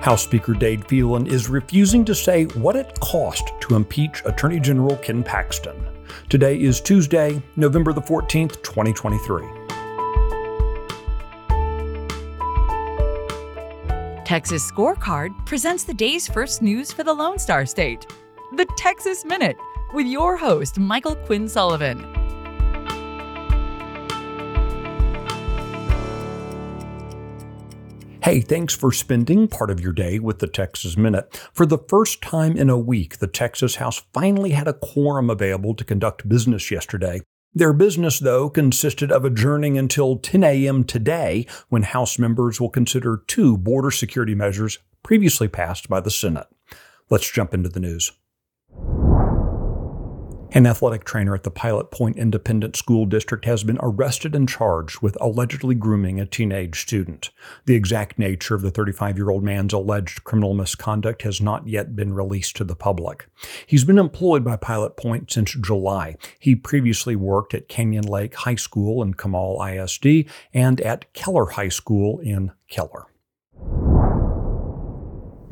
House Speaker Dade Phelan is refusing to say what it cost to impeach Attorney General Ken Paxton. Today is Tuesday, November the 14th, 2023. Texas Scorecard presents the day's first news for the Lone Star State. The Texas Minute with your host, Michael Quinn Sullivan. Hey, thanks for spending part of your day with the Texas Minute. For the first time in a week, the Texas House finally had a quorum available to conduct business yesterday. Their business, though, consisted of adjourning until 10 a.m. today when House members will consider two border security measures previously passed by the Senate. Let's jump into the news. An athletic trainer at the Pilot Point Independent School District has been arrested and charged with allegedly grooming a teenage student. The exact nature of the 35 year old man's alleged criminal misconduct has not yet been released to the public. He's been employed by Pilot Point since July. He previously worked at Canyon Lake High School in Comal ISD and at Keller High School in Keller.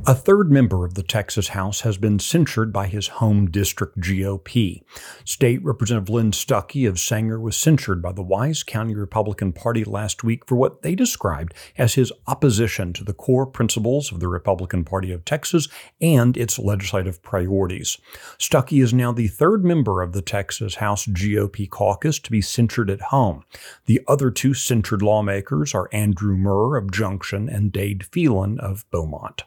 A third member of the Texas House has been censured by his home district GOP. State Representative Lynn Stucky of Sanger was censured by the Wise County Republican Party last week for what they described as his opposition to the core principles of the Republican Party of Texas and its legislative priorities. Stucky is now the third member of the Texas House GOP caucus to be censured at home. The other two censured lawmakers are Andrew Murr of Junction and Dade Phelan of Beaumont.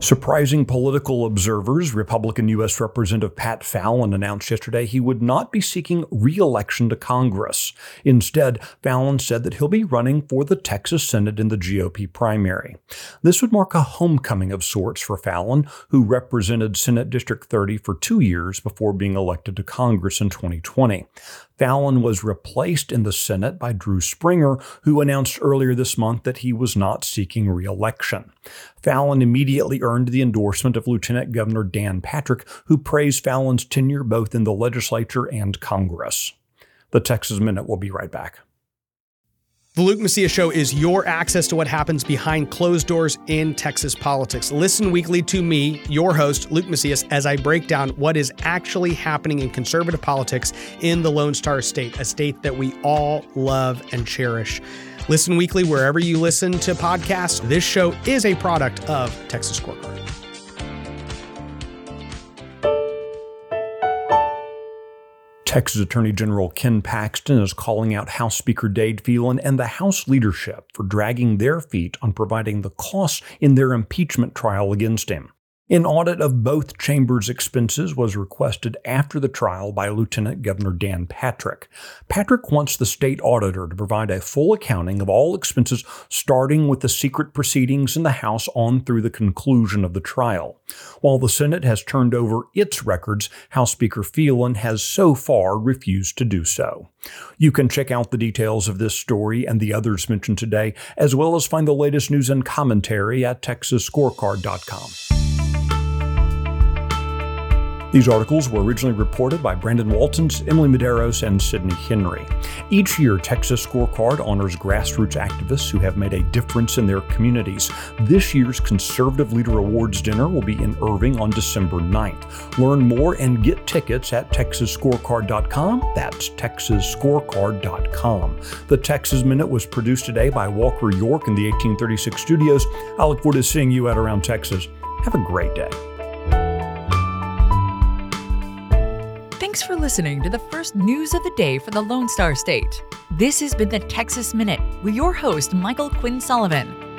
Surprising political observers, Republican U.S. Representative Pat Fallon announced yesterday he would not be seeking re election to Congress. Instead, Fallon said that he'll be running for the Texas Senate in the GOP primary. This would mark a homecoming of sorts for Fallon, who represented Senate District 30 for two years before being elected to Congress in 2020. Fallon was replaced in the Senate by Drew Springer, who announced earlier this month that he was not seeking re election. Fallon immediately earned the endorsement of Lieutenant Governor Dan Patrick, who praised Fallon's tenure both in the legislature and Congress. The Texas Minute will be right back. The Luke Macias Show is your access to what happens behind closed doors in Texas politics. Listen weekly to me, your host, Luke Macias, as I break down what is actually happening in conservative politics in the Lone Star State, a state that we all love and cherish. Listen weekly wherever you listen to podcasts. This show is a product of Texas Scorecard. Texas Attorney General Ken Paxton is calling out House Speaker Dade Phelan and the House leadership for dragging their feet on providing the costs in their impeachment trial against him. An audit of both chambers' expenses was requested after the trial by Lieutenant Governor Dan Patrick. Patrick wants the state auditor to provide a full accounting of all expenses starting with the secret proceedings in the House on through the conclusion of the trial. While the Senate has turned over its records, House Speaker Phelan has so far refused to do so. You can check out the details of this story and the others mentioned today, as well as find the latest news and commentary at TexasScorecard.com. These articles were originally reported by Brandon Waltens, Emily Medeiros, and Sydney Henry. Each year, Texas Scorecard honors grassroots activists who have made a difference in their communities. This year's Conservative Leader Awards dinner will be in Irving on December 9th. Learn more and get tickets at TexasScorecard.com. That's TexasScorecard.com. The Texas Minute was produced today by Walker York in the 1836 studios. I look forward to seeing you at Around Texas. Have a great day. Thanks for listening to the first news of the day for the Lone Star State. This has been the Texas Minute with your host, Michael Quinn Sullivan.